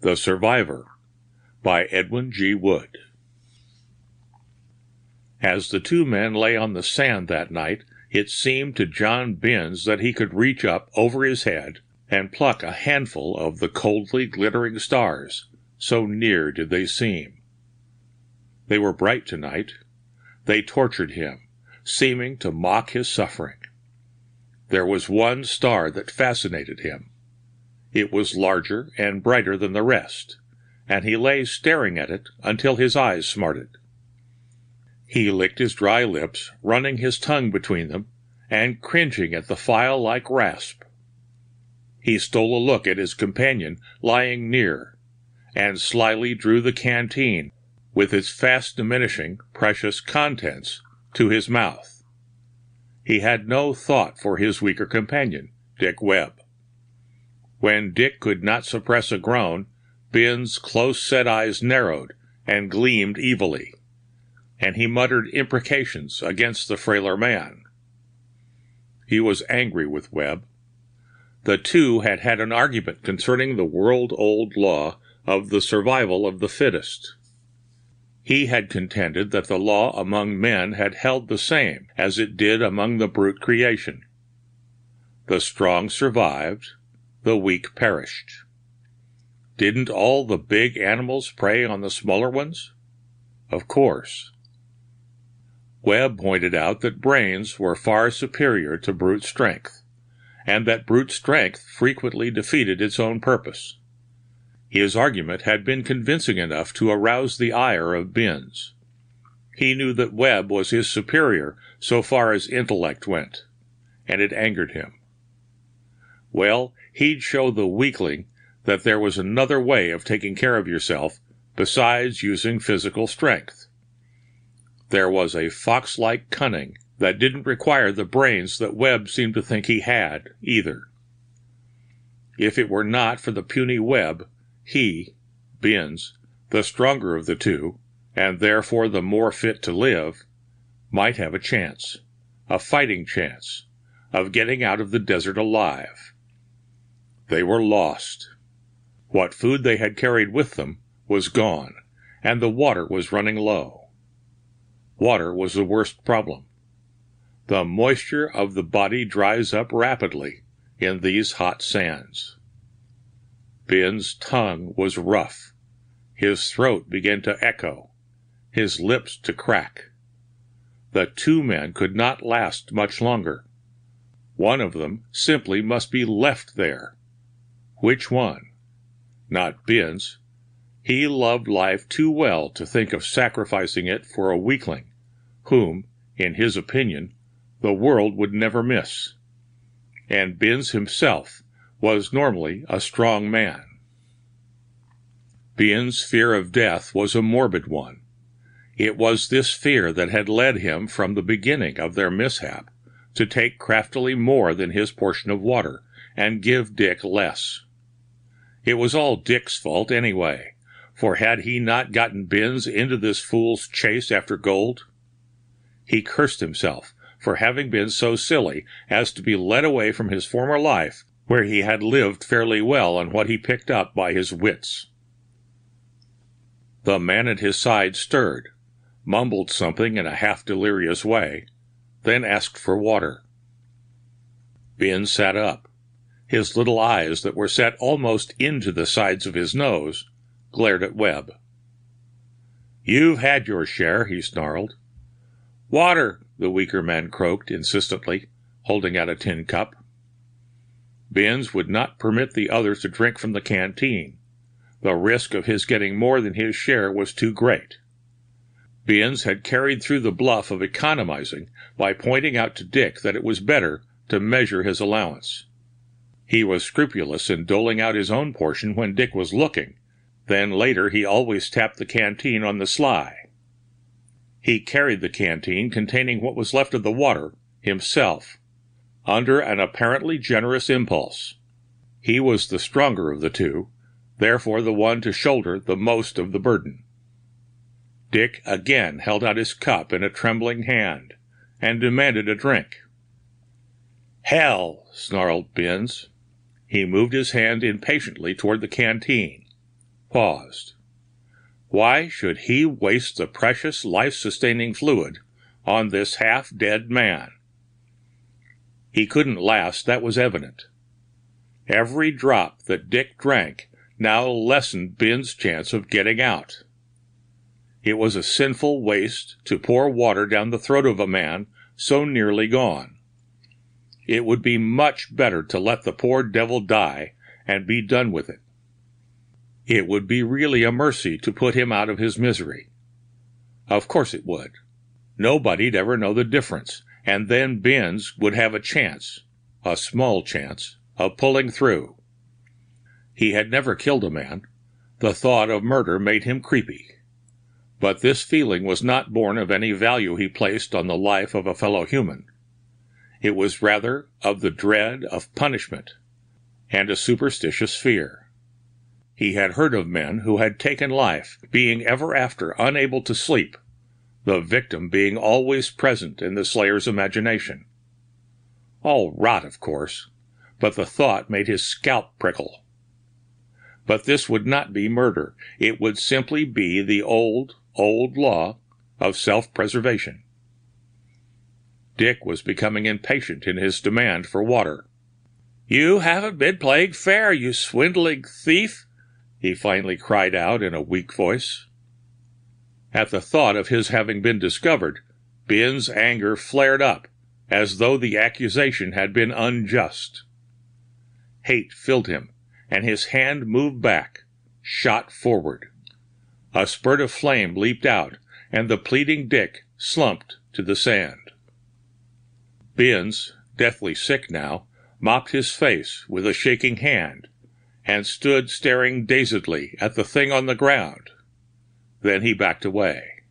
The Survivor by Edwin G. Wood. As the two men lay on the sand that night, it seemed to John Binns that he could reach up over his head and pluck a handful of the coldly glittering stars, so near did they seem. They were bright tonight. They tortured him, seeming to mock his suffering. There was one star that fascinated him. It was larger and brighter than the rest, and he lay staring at it until his eyes smarted. He licked his dry lips, running his tongue between them, and cringing at the file like rasp. He stole a look at his companion lying near, and slyly drew the canteen, with its fast diminishing precious contents, to his mouth. He had no thought for his weaker companion, Dick Webb. When Dick could not suppress a groan, Binns' close set eyes narrowed and gleamed evilly, and he muttered imprecations against the frailer man. He was angry with Webb. The two had had an argument concerning the world old law of the survival of the fittest. He had contended that the law among men had held the same as it did among the brute creation. The strong survived, the weak perished. Didn't all the big animals prey on the smaller ones? Of course. Webb pointed out that brains were far superior to brute strength, and that brute strength frequently defeated its own purpose. His argument had been convincing enough to arouse the ire of Binns. He knew that Webb was his superior so far as intellect went, and it angered him. Well, he'd show the weakling that there was another way of taking care of yourself besides using physical strength. There was a fox like cunning that didn't require the brains that Webb seemed to think he had, either. If it were not for the puny Webb, he, Binns, the stronger of the two, and therefore the more fit to live, might have a chance, a fighting chance, of getting out of the desert alive. They were lost. What food they had carried with them was gone, and the water was running low. Water was the worst problem. The moisture of the body dries up rapidly in these hot sands. Binns' tongue was rough. His throat began to echo, his lips to crack. The two men could not last much longer. One of them simply must be left there. Which one? Not Binns. He loved life too well to think of sacrificing it for a weakling, whom, in his opinion, the world would never miss. And Binns himself was normally a strong man. Binns' fear of death was a morbid one. It was this fear that had led him from the beginning of their mishap to take craftily more than his portion of water and give Dick less. It was all Dick's fault, anyway, for had he not gotten Binns into this fool's chase after gold? He cursed himself for having been so silly as to be led away from his former life, where he had lived fairly well on what he picked up by his wits. The man at his side stirred, mumbled something in a half delirious way, then asked for water. Binns sat up. His little eyes, that were set almost into the sides of his nose, glared at Webb. You've had your share, he snarled. Water, the weaker man croaked insistently, holding out a tin cup. Binns would not permit the others to drink from the canteen. The risk of his getting more than his share was too great. Binns had carried through the bluff of economizing by pointing out to Dick that it was better to measure his allowance. He was scrupulous in doling out his own portion when Dick was looking, then later he always tapped the canteen on the sly. He carried the canteen containing what was left of the water, himself, under an apparently generous impulse. He was the stronger of the two, therefore the one to shoulder the most of the burden. Dick again held out his cup in a trembling hand, and demanded a drink. Hell! snarled Binns. He moved his hand impatiently toward the canteen, paused. Why should he waste the precious life sustaining fluid on this half dead man? He couldn't last, that was evident. Every drop that Dick drank now lessened Binns' chance of getting out. It was a sinful waste to pour water down the throat of a man so nearly gone. It would be much better to let the poor devil die and be done with it. It would be really a mercy to put him out of his misery. Of course it would. Nobody'd ever know the difference, and then Binns would have a chance, a small chance, of pulling through. He had never killed a man. The thought of murder made him creepy. But this feeling was not born of any value he placed on the life of a fellow human. It was rather of the dread of punishment and a superstitious fear. He had heard of men who had taken life, being ever after unable to sleep, the victim being always present in the slayer's imagination. All rot, of course, but the thought made his scalp prickle. But this would not be murder. It would simply be the old, old law of self preservation. Dick was becoming impatient in his demand for water. You haven't been playing fair, you swindling thief, he finally cried out in a weak voice. At the thought of his having been discovered, Binns' anger flared up, as though the accusation had been unjust. Hate filled him, and his hand moved back, shot forward. A spurt of flame leaped out, and the pleading Dick slumped to the sand. Binns, deathly sick now, mopped his face with a shaking hand and stood staring dazedly at the thing on the ground. Then he backed away.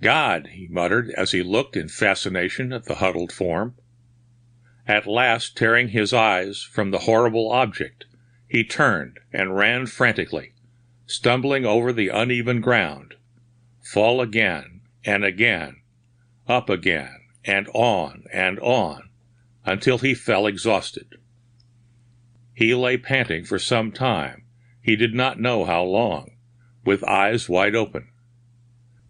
God, he muttered as he looked in fascination at the huddled form. At last, tearing his eyes from the horrible object, he turned and ran frantically, stumbling over the uneven ground, fall again and again, up again and on and on, until he fell exhausted. He lay panting for some time, he did not know how long, with eyes wide open.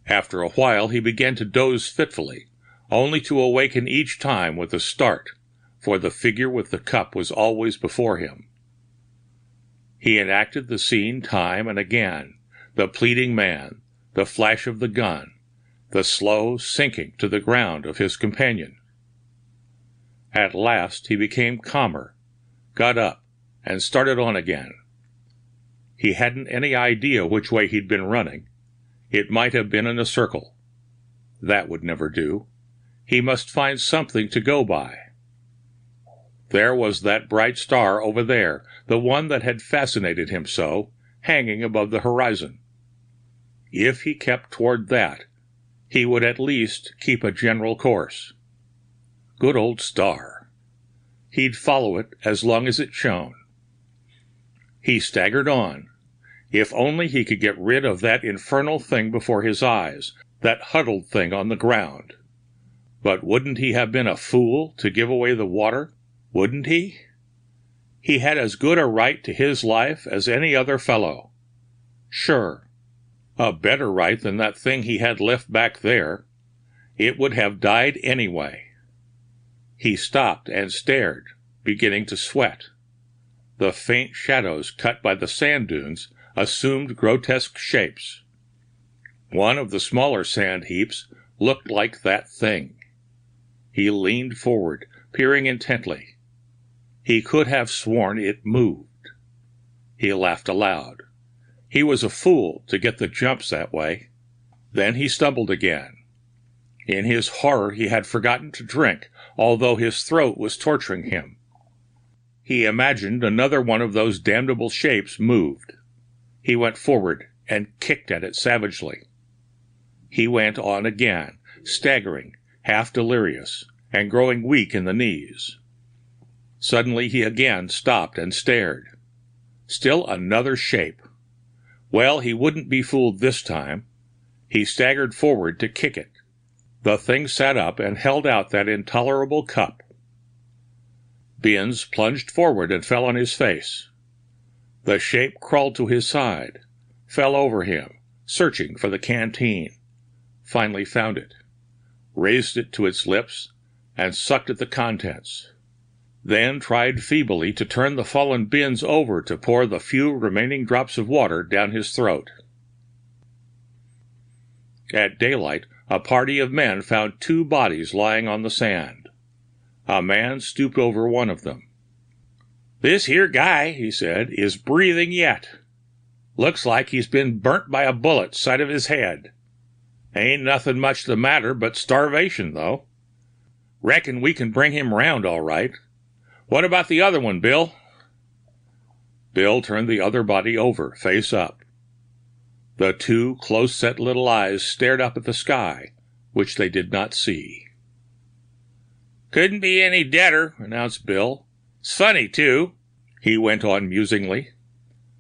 After a while he began to doze fitfully, only to awaken each time with a start, for the figure with the cup was always before him. He enacted the scene time and again the pleading man, the flash of the gun, the slow sinking to the ground of his companion. At last he became calmer, got up, and started on again. He hadn't any idea which way he'd been running. It might have been in a circle. That would never do. He must find something to go by. There was that bright star over there, the one that had fascinated him so, hanging above the horizon. If he kept toward that, he would at least keep a general course. Good old star. He'd follow it as long as it shone. He staggered on. If only he could get rid of that infernal thing before his eyes, that huddled thing on the ground. But wouldn't he have been a fool to give away the water? Wouldn't he? He had as good a right to his life as any other fellow. Sure. A better right than that thing he had left back there. It would have died anyway. He stopped and stared, beginning to sweat. The faint shadows cut by the sand dunes assumed grotesque shapes. One of the smaller sand heaps looked like that thing. He leaned forward, peering intently. He could have sworn it moved. He laughed aloud. He was a fool to get the jumps that way. Then he stumbled again. In his horror, he had forgotten to drink, although his throat was torturing him. He imagined another one of those damnable shapes moved. He went forward and kicked at it savagely. He went on again, staggering, half delirious, and growing weak in the knees. Suddenly he again stopped and stared. Still another shape. Well, he wouldn't be fooled this time. He staggered forward to kick it. The thing sat up and held out that intolerable cup. Binns plunged forward and fell on his face. The shape crawled to his side, fell over him, searching for the canteen, finally found it, raised it to its lips, and sucked at the contents. Then tried feebly to turn the fallen Binns over to pour the few remaining drops of water down his throat. At daylight, a party of men found two bodies lying on the sand. A man stooped over one of them. "This here guy," he said, "is breathing yet. Looks like he's been burnt by a bullet side of his head. Ain't nothing much the matter but starvation, though. Reckon we can bring him round all right. What about the other one, Bill?" Bill turned the other body over, face up. The two close set little eyes stared up at the sky, which they did not see. "Couldn't be any deader," announced Bill. "'S funny, too," he went on musingly,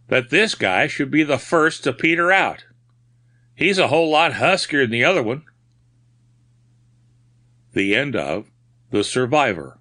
"that this guy should be the first to peter out. He's a whole lot huskier than the other one." The end of The Survivor